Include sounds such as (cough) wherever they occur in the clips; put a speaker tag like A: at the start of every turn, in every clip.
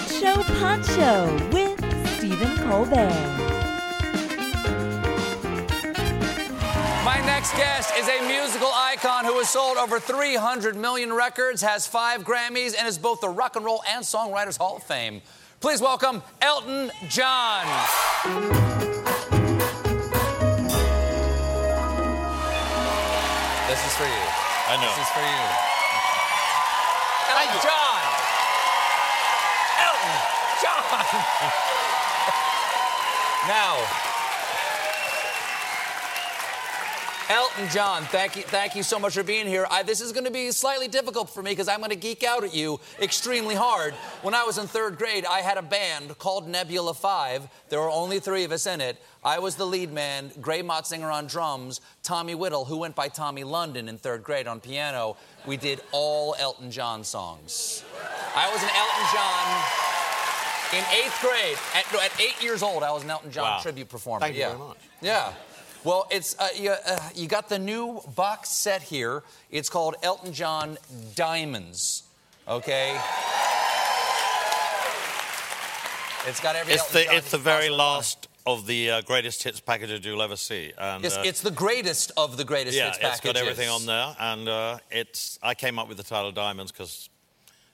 A: It's Late Show Pod Show with Stephen Colbert.
B: My next guest is a musical icon who has sold over 300 million records, has five Grammys, and is both the Rock and Roll and Songwriters Hall of Fame. Please welcome Elton John. This is for you.
C: I know.
B: This is for you. Elton John. Elton John. now, Elton John, thank you, thank you so much for being here. I, this is going to be slightly difficult for me because I'm going to geek out at you extremely hard. When I was in third grade, I had a band called Nebula 5. There were only three of us in it. I was the lead man, Gray Motsinger on drums, Tommy Whittle, who went by Tommy London in third grade on piano. We did all Elton John songs. I was an Elton John in eighth grade. At, at eight years old, I was an Elton John
C: Wow.
B: tribute performer.
C: Thank you
B: yeah.
C: very much.
B: Yeah. Well, it's uh, you, uh, you got the new box set here. It's called Elton John Diamonds. Okay. It's got every.
C: It's
B: Elton
C: the
B: John
C: it's the very last of the uh, greatest hits packages you'll ever see. And,
B: It's,
C: uh,
B: it's the greatest of the greatest
C: yeah,
B: hits
C: it's
B: packages.
C: got everything on there, and uh, it's. I came up with the title Diamonds because,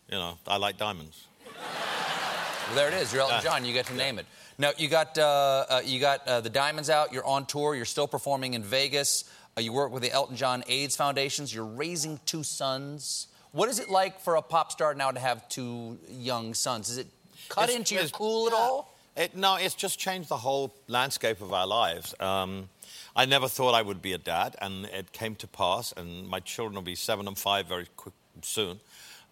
C: you know, I like diamonds.
B: Well, there it is. You're Elton
C: Yeah.
B: John. You get to name it. Now you got uh, uh, you got uh, the diamonds out. You're on tour. You're still performing in Vegas. Uh, you work with the Elton John AIDS Foundations. You're raising two sons. What is it like for a pop star now to have two young sons? Is it cut
C: It's-
B: into your
C: it's-
B: cool at all?
C: It, no, it's just changed the whole landscape of our lives. Um, I never thought I would be a dad, and it came to pass. And my children will be seven and five very quick soon.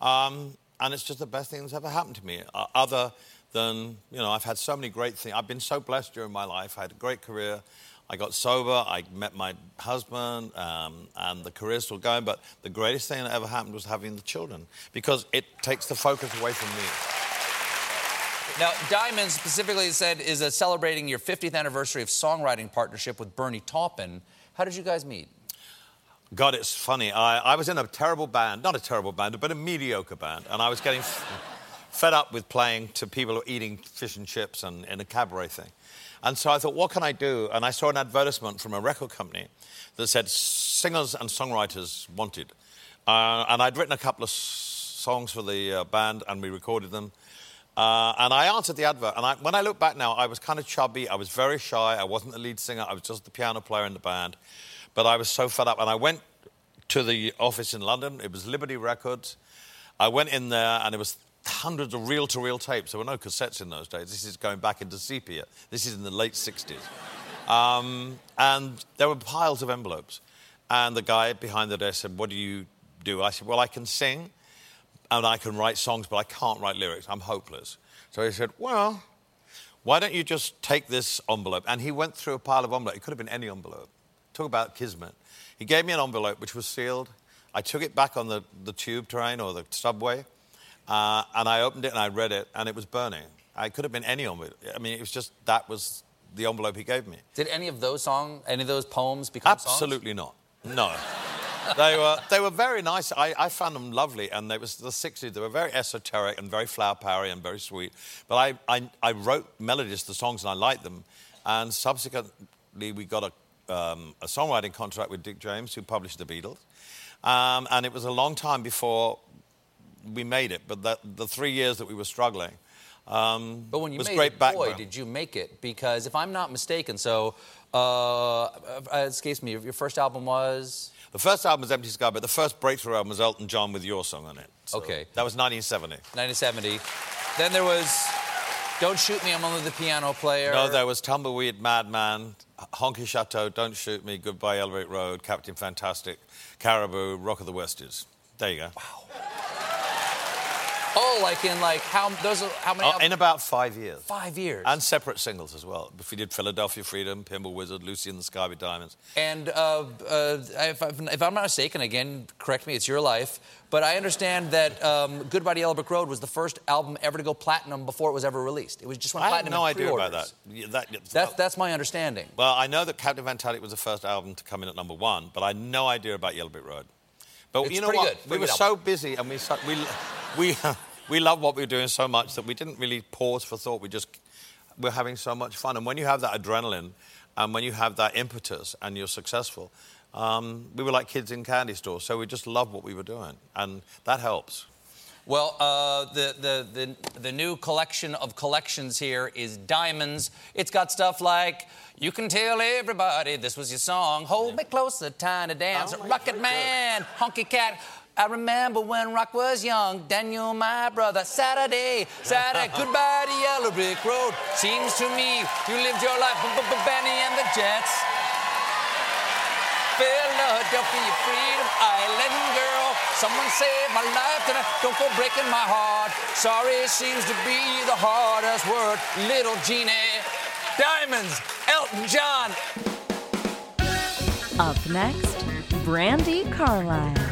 C: Um, and it's just the best thing that's ever happened to me. Uh, other than you know, I've had so many great things. I've been so blessed during my life. I had a great career. I got sober. I met my husband, um, and the career's still going. But the greatest thing that ever happened was having the children because it takes the focus away from me.
B: Now, Diamonds specifically said is celebrating your 50th anniversary of songwriting partnership with Bernie Taupin. How did you guys meet?
C: God, it's funny. I, I was in a terrible band, not a terrible band, but a mediocre band, and I was getting fed up with playing to people who were eating fish and chips and in a cabaret thing. And so I thought, what can I do? And I saw an advertisement from a record company that said singers and songwriters wanted. Uh, and I'd written a couple of songs for the uh, band, and we recorded them. Uh, and I answered the advert. And I, when I look back now, I was kind of chubby. I was very shy. I wasn't the lead singer. I was just the piano player in the band. But I was so fed up. And I went to the office in London. It was Liberty Records. I went in there, and it was hundreds of reel-to-reel tapes. There were no cassettes in those days. This is going back into sepia. This is in the late 60s. Um, and there were piles of envelopes. And the guy behind the desk said, What do you do? I said, Well, I can sing and I can write songs, but I can't write lyrics. I'm hopeless. So he said, Well, why don't you just take this envelope? And he went through a pile of envelopes. It could have been any envelope. Talk about kismet. He gave me an envelope which was sealed. I took it back on the, the tube train or the subway, uh, and I opened it and I read it, and it was burning. I could have been any envelope. I mean, it was just that was the envelope he gave me.
B: Did any of those songs, any of those poems become songs?
C: Absolutely not. No. (laughs) they were they were very nice. I, I found them lovely, and it was the '60s. They were very esoteric and very flower powery and very sweet. But I, I I wrote melodies to the songs and I liked them. And subsequently, we got a um, a songwriting contract with Dick James, who published the Beatles. Um, and it was a long time before we made it. But that, the three years that we were struggling. Um,
B: But when you
C: was
B: made
C: great
B: it, boy, did you make it? Because if I'm not mistaken, so uh, uh, escapes me. Your first album was
C: The first album was Empty Sky, but the first breakthrough album was Elton John with your song on it. So
B: Okay.
C: That was 1970.
B: 1970. Then there was Don't Shoot Me, I'm Only the Piano Player.
C: No, there was Tumbleweed, Madman, Honky Chateau, Don't Shoot Me, Goodbye Yellow Brick Road, Captain Fantastic, Caribou, Rock of the Westies. There you go.
B: Oh, like in like how those are how many? Albums?
C: in about five years.
B: Five years.
C: And separate singles as well. If we did Philadelphia Freedom, Pinball Wizard, Lucy in the Sky with Diamonds.
B: And uh, uh, if, I've- if I'm not mistaken, again, correct me, it's your life, but I understand that um, Goodbye to Yellow Brick Road was the first album ever to go platinum before it was ever released. It was just went
C: I have
B: platinum
C: no
B: in
C: idea about that. Yeah, that-
B: That's, that's my understanding.
C: Well, I know that Captain Fantastic was the first album to come in at number one, but I had no idea about Yellow Brick Road. But
B: It's
C: you know what?
B: good.
C: We were so busy and we we (laughs) we we love what we were doing so much that we didn't really pause for thought. We just we're having so much fun, and when you have that adrenaline, and when you have that impetus, and you're successful, um, we were like kids in candy stores. So we just loved what we were doing, and that helps.
B: Well, uh, the, the, the, the new collection of collections here is Diamonds. It's got stuff like You Can Tell Everybody This Was Your Song, Hold Me Closer, Tiny Dancer,
C: Oh
B: Rocket
C: God.
B: Man, Honky Cat. I remember when Rock was young, Daniel, my brother, Saturday, Saturday, goodbye to Yellow Brick Road. Seems to me you lived your life, with Benny and the Jets. Philadelphia Freedom Island girl. Someone saved my life tonight. Don't go breaking my heart. Sorry seems to be the hardest word. Little Jeannie. Diamonds. Elton John.
A: Up next, Brandi
D: Carlile.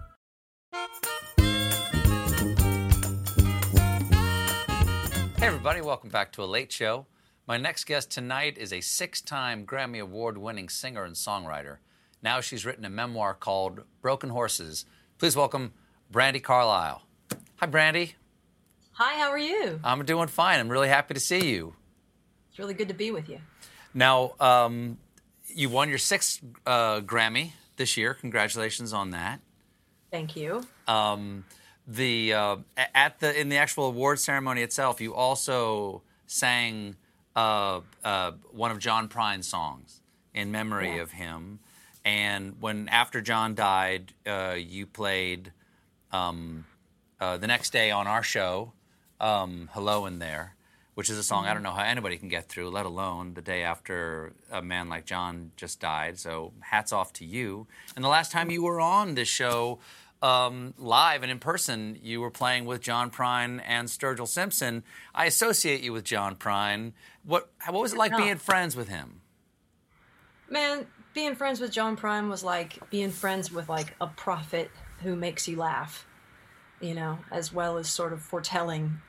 B: Hey, everybody, welcome back to A Late Show. My next guest tonight is a six time Grammy Award winning singer and songwriter. Now she's written a memoir called Broken Horses. Please welcome Brandi Carlile. Hi, Brandi.
E: Hi, how are you?
B: I'm doing fine. I'm really happy to see you.
E: It's really good to be with you.
B: Now, um, you won your sixth uh, Grammy this year. Congratulations on that.
E: Thank you.
B: Um, the uh, at the in the actual award ceremony itself, you also sang uh, uh, one of John Prine's songs in memory of him. And when after John died, uh, you played um, uh, the next day on our show, um, "Hello in There," which is a song I don't know how anybody can get through, let alone the day after a man like John just died. So hats off to you. And the last time you were on this show um, live and in person, you were playing with John Prine and Sturgill Simpson. I associate you with John Prine. What what was it like
E: Yeah.
B: being friends with him?
E: Man, being friends with John Prine was like being friends with like a prophet who makes you laugh, you know, as well as sort of foretelling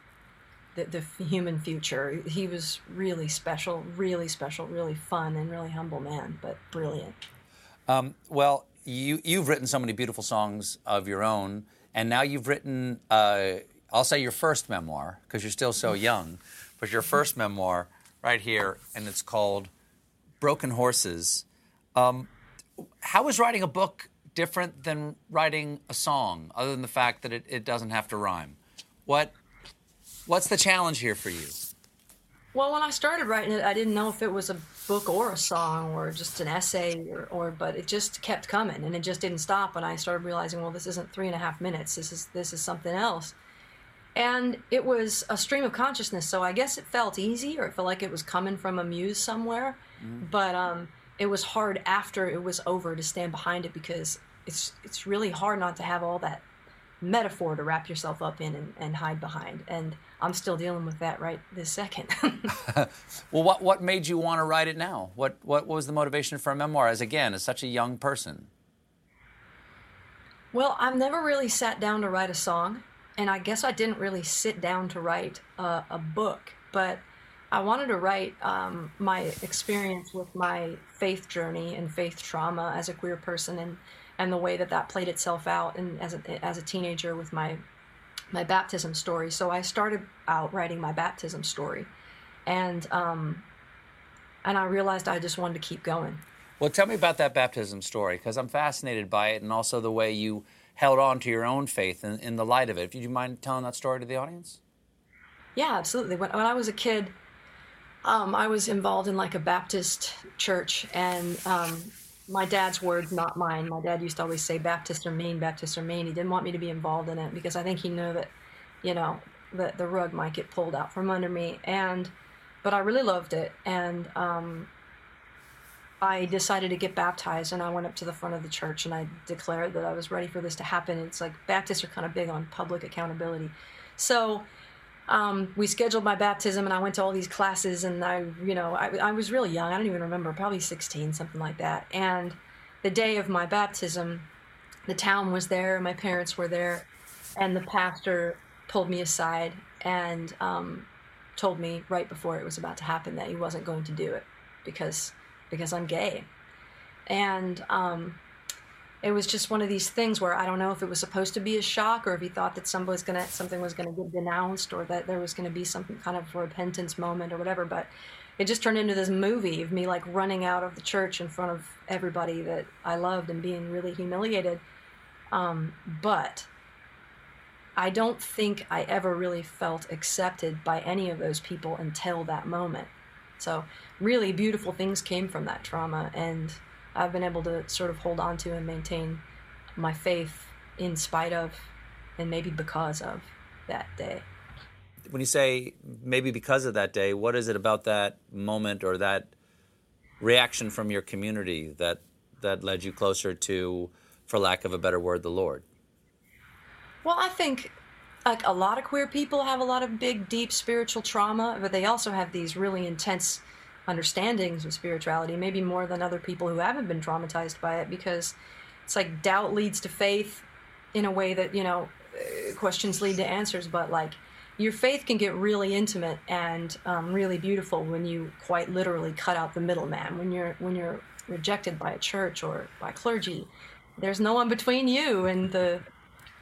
E: the, the human future. He was really special, really special, really fun, and really humble man, but brilliant.
B: Um, well, you you've written so many beautiful songs of your own, and now you've written. Uh, I'll say your first memoir because you're still so (laughs) young, but your first memoir right here, and it's called "Broken Horses." Um, how is writing a book different than writing a song, other than the fact that it, it doesn't have to rhyme? What what's the challenge here for you?
E: Well, when I started writing it, I didn't know if it was a book or a song or just an essay or, or but it just kept coming and it just didn't stop. And I started realizing, well, this isn't three and a half minutes. This is this is something else. And it was a stream of consciousness, so I guess it felt easy, or it felt like it was coming from a muse somewhere. But um, it was hard after it was over to stand behind it because it's it's really hard not to have all that metaphor to wrap yourself up in and, and hide behind. And I'm still dealing with that right this second. (laughs)
B: Well, what what made you want to write it now? What what was the motivation for a memoir? As again, as such a young person.
E: Well, I've never really sat down to write a song, and I guess I didn't really sit down to write a, a book, but I wanted to write um, my experience with my faith journey and faith trauma as a queer person, and and the way that that played itself out, and as a, as a teenager with my my baptism story. So I started out writing my baptism story, and um, and I realized I just wanted to keep going.
B: Well, tell me about that baptism story because I'm fascinated by it and also the way you held on to your own faith in, in the light of it. Do you mind telling that story to the audience?
E: Yeah, absolutely. When, when I was a kid, um, I was involved in like a Baptist church, and um, my dad's words, not mine. My dad used to always say, Baptist or mean, Baptist or mean. He didn't want me to be involved in it because I think he knew that, you know, that the rug might get pulled out from under me. And, but I really loved it. And, um, I decided to get baptized and I went up to the front of the church and I declared that I was ready for this to happen. It's like Baptists are kind of big on public accountability. So um, we scheduled my baptism and I went to all these classes and I, you know, I, I was really young. I don't even remember, probably 16, something like that. And the day of my baptism, the town was there, my parents were there, and the pastor pulled me aside and um, told me right before it was about to happen that he wasn't going to do it because because I'm gay. And um, it was just one of these things where I don't know if it was supposed to be a shock or if he thought that somebody was gonna something was gonna get denounced or that there was gonna be some kind of repentance moment or whatever. But it just turned into this movie of me like running out of the church in front of everybody that I loved and being really humiliated. Um, but I don't think I ever really felt accepted by any of those people until that moment. So, really beautiful things came from that trauma, and I've been able to sort of hold on to and maintain my faith in spite of and maybe because of that day.
B: When you say maybe because of that day, what is it about that moment or that reaction from your community that that led you closer to, for lack of a better word, the Lord?
E: Well, I think like a lot of queer people have a lot of big, deep spiritual trauma, but they also have these really intense understandings of spirituality, maybe more than other people who haven't been traumatized by it, because it's like doubt leads to faith in a way that, you know, uh, questions lead to answers, but like your faith can get really intimate and um, really beautiful when you quite literally cut out the middleman, when you're, when you're rejected by a church or by clergy. There's no one between you and the,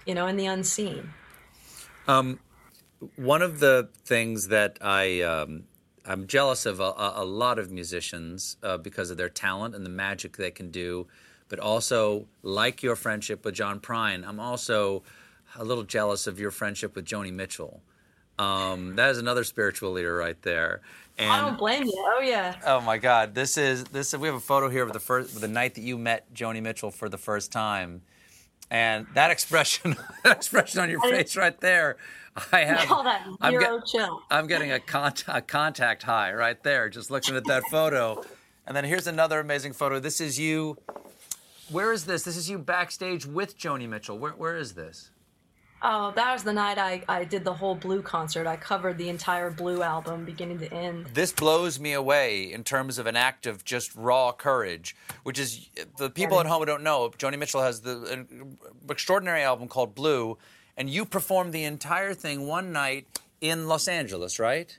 E: you know, and the unseen.
B: Um, one of the things that I um, I'm jealous of a, a lot of musicians uh, because of their talent and the magic they can do, but also like your friendship with John Prine, I'm also a little jealous of your friendship with Joni Mitchell. Um, that is another spiritual leader right there.
E: And, I don't blame you. Oh yeah.
B: Oh my God, this is this. We have a photo here of the first, the night that you met Joni Mitchell for the first time and that expression, (laughs) that expression on your face right there, I (laughs) have.
E: Call that
B: I'm,
E: get, chill.
B: I'm getting a, a contact high right there, just looking at that photo. And then here's another amazing photo. This is you. Where is this? This is you backstage with Joni Mitchell. Where, where is this?
E: Oh, that was the night I, I did the whole Blue concert. I covered the entire Blue album, beginning to end.
B: This blows me away in terms of an act of just raw courage, which is the people at home who don't know. Joni Mitchell has the an extraordinary album called Blue, and you performed the entire thing one night in Los Angeles, right?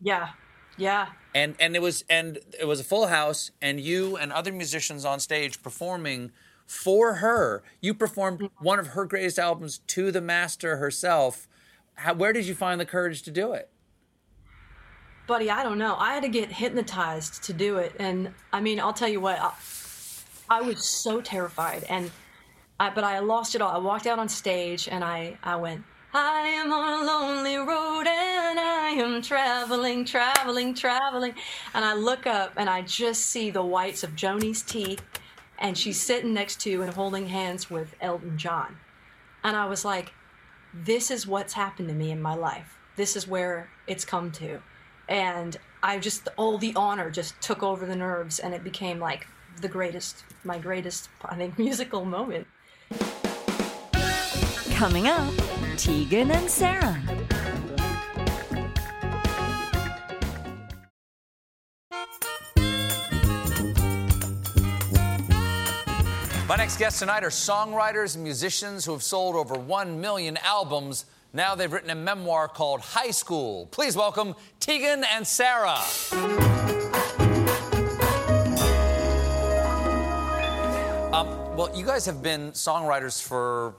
E: Yeah, yeah.
B: And and it was and it was a full house, and you and other musicians on stage performing for her. You performed mm-hmm. one of her greatest albums to the master herself. How, where did you find the courage to do it?
E: Buddy, I don't know. I had to get hypnotized to do it. And I mean, I'll tell you what, I, I was so terrified. And I, but I lost it all. I walked out on stage and I, I went, I am on a lonely road and I am traveling, traveling, traveling. And I look up and I just see the whites of Joni's teeth and she's sitting next to and holding hands with Elton John. And I was like, this is what's happened to me in my life. This is where it's come to. And I just, all the honor just took over the nerves, and it became like the greatest, my greatest, I think, (laughs) musical moment.
A: Coming up, Tegan and Sara.
B: My next guests tonight are songwriters and musicians who have sold over 1 million albums. Now they've written a memoir called High School. Please welcome Tegan and Sara. Um, well, you guys have been songwriters for,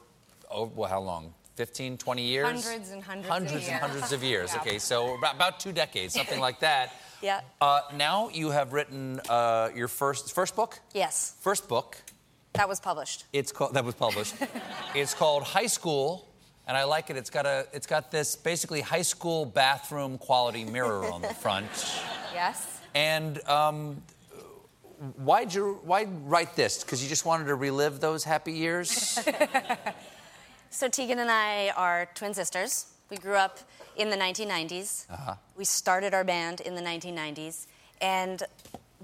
B: oh, well, how long? 15, 20 years?
F: Hundreds and hundreds of
B: Hundreds and
F: years.
B: hundreds of years. (laughs)
F: Yeah.
B: Okay, so about, about two decades, something like (laughs) that.
F: Yeah.
B: Uh, now you have written uh, your first first book.
F: Yes,
B: First book.
F: That was published.
B: It's called that was published. (laughs) it's called High School, and I like it. It's got a it's got this basically high school bathroom quality mirror on the front. (laughs)
F: Yes.
B: And um, why'd you why write this? Because you just wanted to relive those happy years. (laughs)
F: So Tegan and I are twin sisters. We grew up in the 1990s.
B: Uh-huh.
F: We started our band in the 1990s, and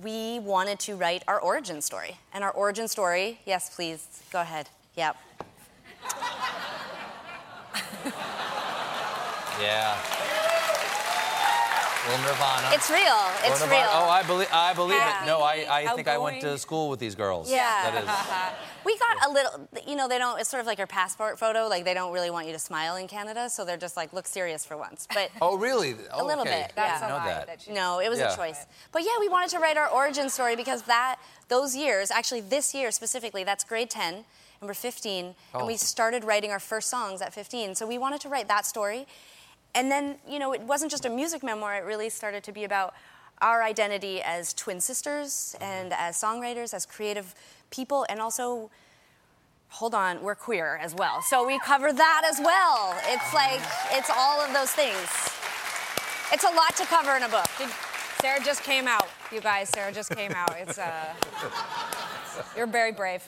F: we wanted to write our origin story. And our origin story, yes, please, go ahead. Yep.
B: yeah. Little Nirvana.
F: It's real.
B: Little
F: It's
B: Nirvana.
F: real.
B: Oh, I believe I believe
F: Yeah.
B: it. No, I, I think I went to school with these girls.
F: Yeah.
B: That is. (laughs)
F: We got a little, you know, they don't, it's sort of like your passport photo. Like, they don't really want you to smile in Canada, so they're just like, look serious for once. But (laughs)
B: Oh, really?
F: a oh, little
B: okay.
F: bit.
B: I
F: yeah.
B: didn't know that.
F: No, it was
B: Yeah.
F: a choice. But yeah, we wanted to write our origin story because that, those years, actually this year specifically, that's grade 10, and we're 15,
B: Oh.
F: and we oh. started writing our first songs at 15. So we wanted to write that story. And then, you know, it wasn't just a music memoir, it really started to be about our identity as twin sisters and as songwriters, as creative people, and also, hold on, we're queer as well. So we cover that as well. It's like, it's all of those things. It's a lot to cover in a book.
G: Sara just came out, you guys. Sara just came out. It's uh, you're very brave.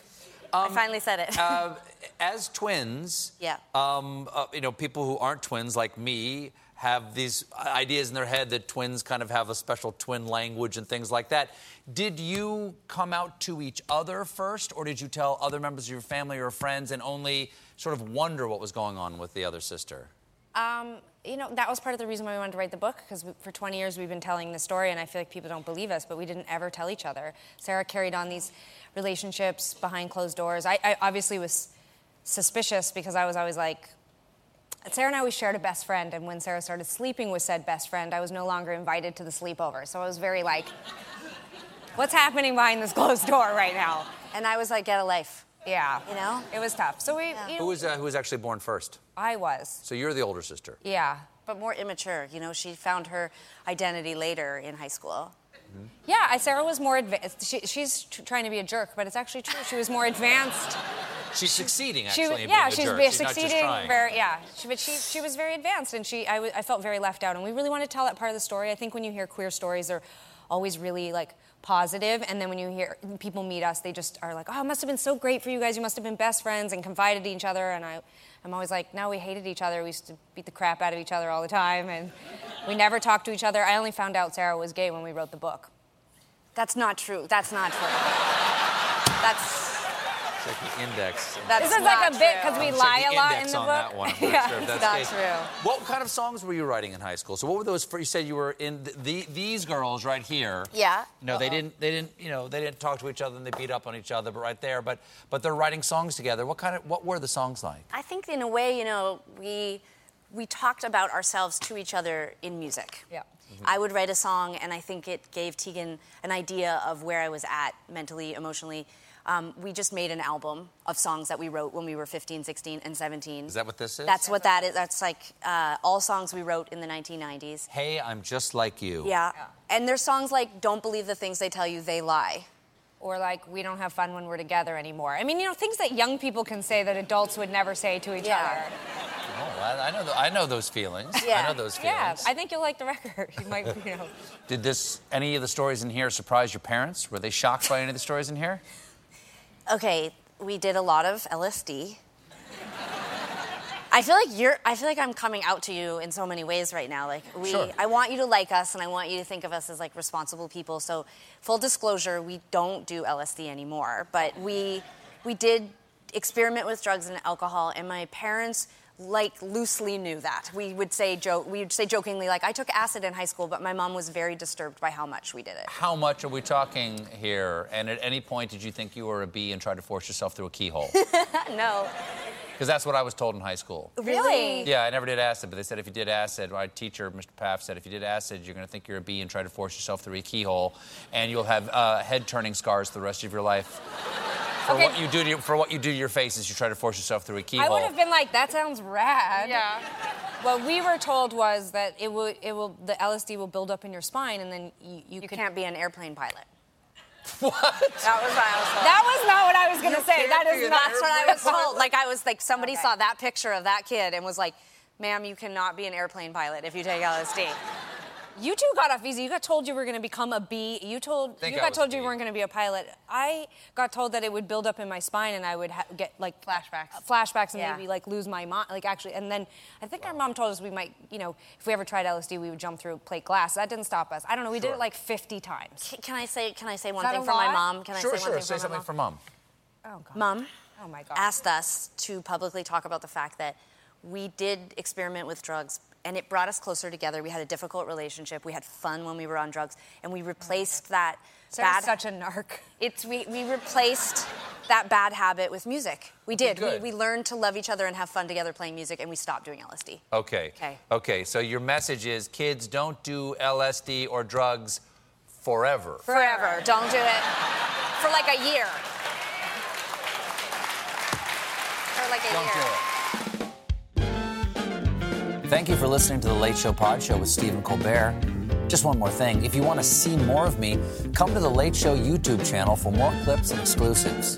F: I finally said it.
B: uh, as twins,
F: Yeah.
B: um, uh, you know, people who aren't twins like me have these ideas in their head that twins kind of have a special twin language and things like that. Did you come out to each other first, or did you tell other members of your family or friends and only sort of wonder what was going on with the other sister?
G: Um, you know, that was part of the reason why we wanted to write the book because for 20 years we've been telling the story, and I feel like people don't believe us, but we didn't ever tell each other. Sara carried on these relationships behind closed doors. I, I obviously was suspicious because I was always like, Sara and I always shared a best friend, and when Sara started sleeping with said best friend, I was no longer invited to the sleepover. So I was very like, (laughs) what's happening behind this closed door right now?
F: And I was like, get a life.
G: Yeah.
F: You know?
G: It was tough. So we, you know,
B: Who was, uh, who was actually born first?
G: I was.
B: So you're the older sister.
G: Yeah.
F: But more immature. You know, she found her identity later in high school.
G: Yeah, Sara was more advanced. She, she's tr- trying to be a jerk, but it's actually true. She was more advanced. (laughs)
B: She's succeeding,
G: She,
B: actually. in
G: yeah, she's,
B: She's
G: succeeding. Very, yeah, she, but she, she was very advanced, and she, I, w- I felt very left out. And we really want to tell that part of the story. I think when you hear queer stories, they're always really like positive, and then when you hear people meet us, they just are like, "Oh, it must have been so great for you guys. You must have been best friends and confided in each other." And I, I'm always like, "No, we hated each other. We used to beat the crap out of each other all the time, and we never talked to each other." I only found out Sara was gay when we wrote the book.
F: That's not true. That's not true. (laughs) That's
B: It's like the index.
F: that's
G: This is like a bit because we
B: Check
G: lie
B: the
G: a lot in the
B: on
G: book.
B: that one. (laughs)
G: Yeah.
B: sure that's
F: not
B: case.
F: true.
B: What kind of songs were you writing in high school? So what were those? For, you said you were in the, the, these girls right here.
F: Yeah.
B: No, they didn't. They didn't. You know, they didn't talk to each other and they beat up on each other. But right there, but but they're writing songs together. What kind of? What were the songs like?
F: I think in a way, you know, we we talked about ourselves to each other in music.
G: Yeah. Mm-hmm.
F: I would write a song, and I think it gave Tegan an idea of where I was at mentally, emotionally. Um, we just made an album of songs that we wrote when we were 15, 16, and 17.
B: Is that what this is?
F: That's what that is. That's like uh, all songs we wrote in the 1990s.
B: Hey, I'm just like you.
F: Yeah. And there's songs like Don't Believe the Things They Tell You, They Lie.
G: Or like, we don't have fun when we're together anymore. I mean, you know, things that young people can say that adults would never say to each
F: Yeah.
G: other.
B: Oh, I, I know. th- I know those feelings.
F: Yeah.
B: I know those feelings.
G: Yeah, I think you'll like the record. (laughs) You might, you know.
B: Did this? Any of the stories in here surprise your parents? Were they shocked by any of the stories in here?
F: Okay, we did a lot of LSD. I feel like you're I feel like I'm coming out to you in so many ways right now. Like we
B: Sure.
F: I want you to like us and I want you to think of us as like responsible people. So full disclosure, we don't do LSD anymore, but we we did experiment with drugs and alcohol and my parents like loosely knew that. We would say joke we would say jokingly like I took acid in high school, but my mom was very disturbed by how much we did it.
B: How much are we talking here? And at any point did you think you were a bee and tried to force yourself through a keyhole? (laughs)
F: no.
B: Because that's what I was told in high school.
F: Really?
B: Yeah, I never did acid, but they said if you did acid, my teacher, Mr. Paff, said if you did acid, you're going to think you're a bee and try to force yourself through a keyhole, and you'll have uh, head-turning scars the rest of your life. For
G: Okay.
B: what you do to your, for what you do to your face is you try to force yourself through a keyhole.
G: I would have been like, that sounds rad.
F: Yeah.
G: What we were told was that it will, it will, the LSD will build up in your spine, and then you, you,
F: You
G: could.
F: can't be an airplane pilot. (laughs)
B: What?
F: That was what I was told.
G: That was not what I was gonna
B: You
G: say. That
B: can't be
G: is
B: an
G: not.
F: That's what I was told. Like I was like somebody
G: Okay.
F: saw that picture of that kid and was like, "Ma'am, you cannot be an airplane pilot if you take LSD."
G: You two got off easy. You got told you were going to become a bee. You told
B: Think
G: you
B: I
G: got
B: was
G: told
B: a
G: you
B: bee.
G: weren't going to be a pilot. I got told that it would build up in my spine and I would ha- get like
F: Flashbacks.
G: Uh, flashbacks and
F: Yeah.
G: maybe like lose my mind. Like actually, and then I think our mom told us we might, you know, if we ever tried LSD, we would jump through plate glass. That didn't stop us. I don't know. We did it like 50 times.
F: Can- Can I say can I say one
G: that
F: thing
G: a
F: for my
G: lot?
F: mom? Can I
B: sure,
F: say one
B: sure.
F: thing
B: Say
F: for
B: something
F: my
B: for
F: mom?
B: mom.
G: Oh God.
F: Mom
G: Oh my God.
F: asked us to publicly talk about the fact that we did experiment with drugs and it brought us closer together. We had a difficult relationship. We had fun when we were on drugs and we replaced that
G: Sara's
F: bad
G: such a narc.
F: It's we, we replaced that bad habit with music. We did. We, we learned to love each other and have fun together playing music, and we stopped doing LSD.
B: Okay.
F: Okay.
B: Okay. So your message is, kids, don't do LSD or drugs forever.
F: Forever. Don't do it for like a year. For like a
B: Don't
F: year.
B: do it. Thank you for listening to the Late Show Pod Show with Stephen Colbert. Just one more thing. If you want to see more of me, come to the Late Show YouTube channel for more clips and exclusives.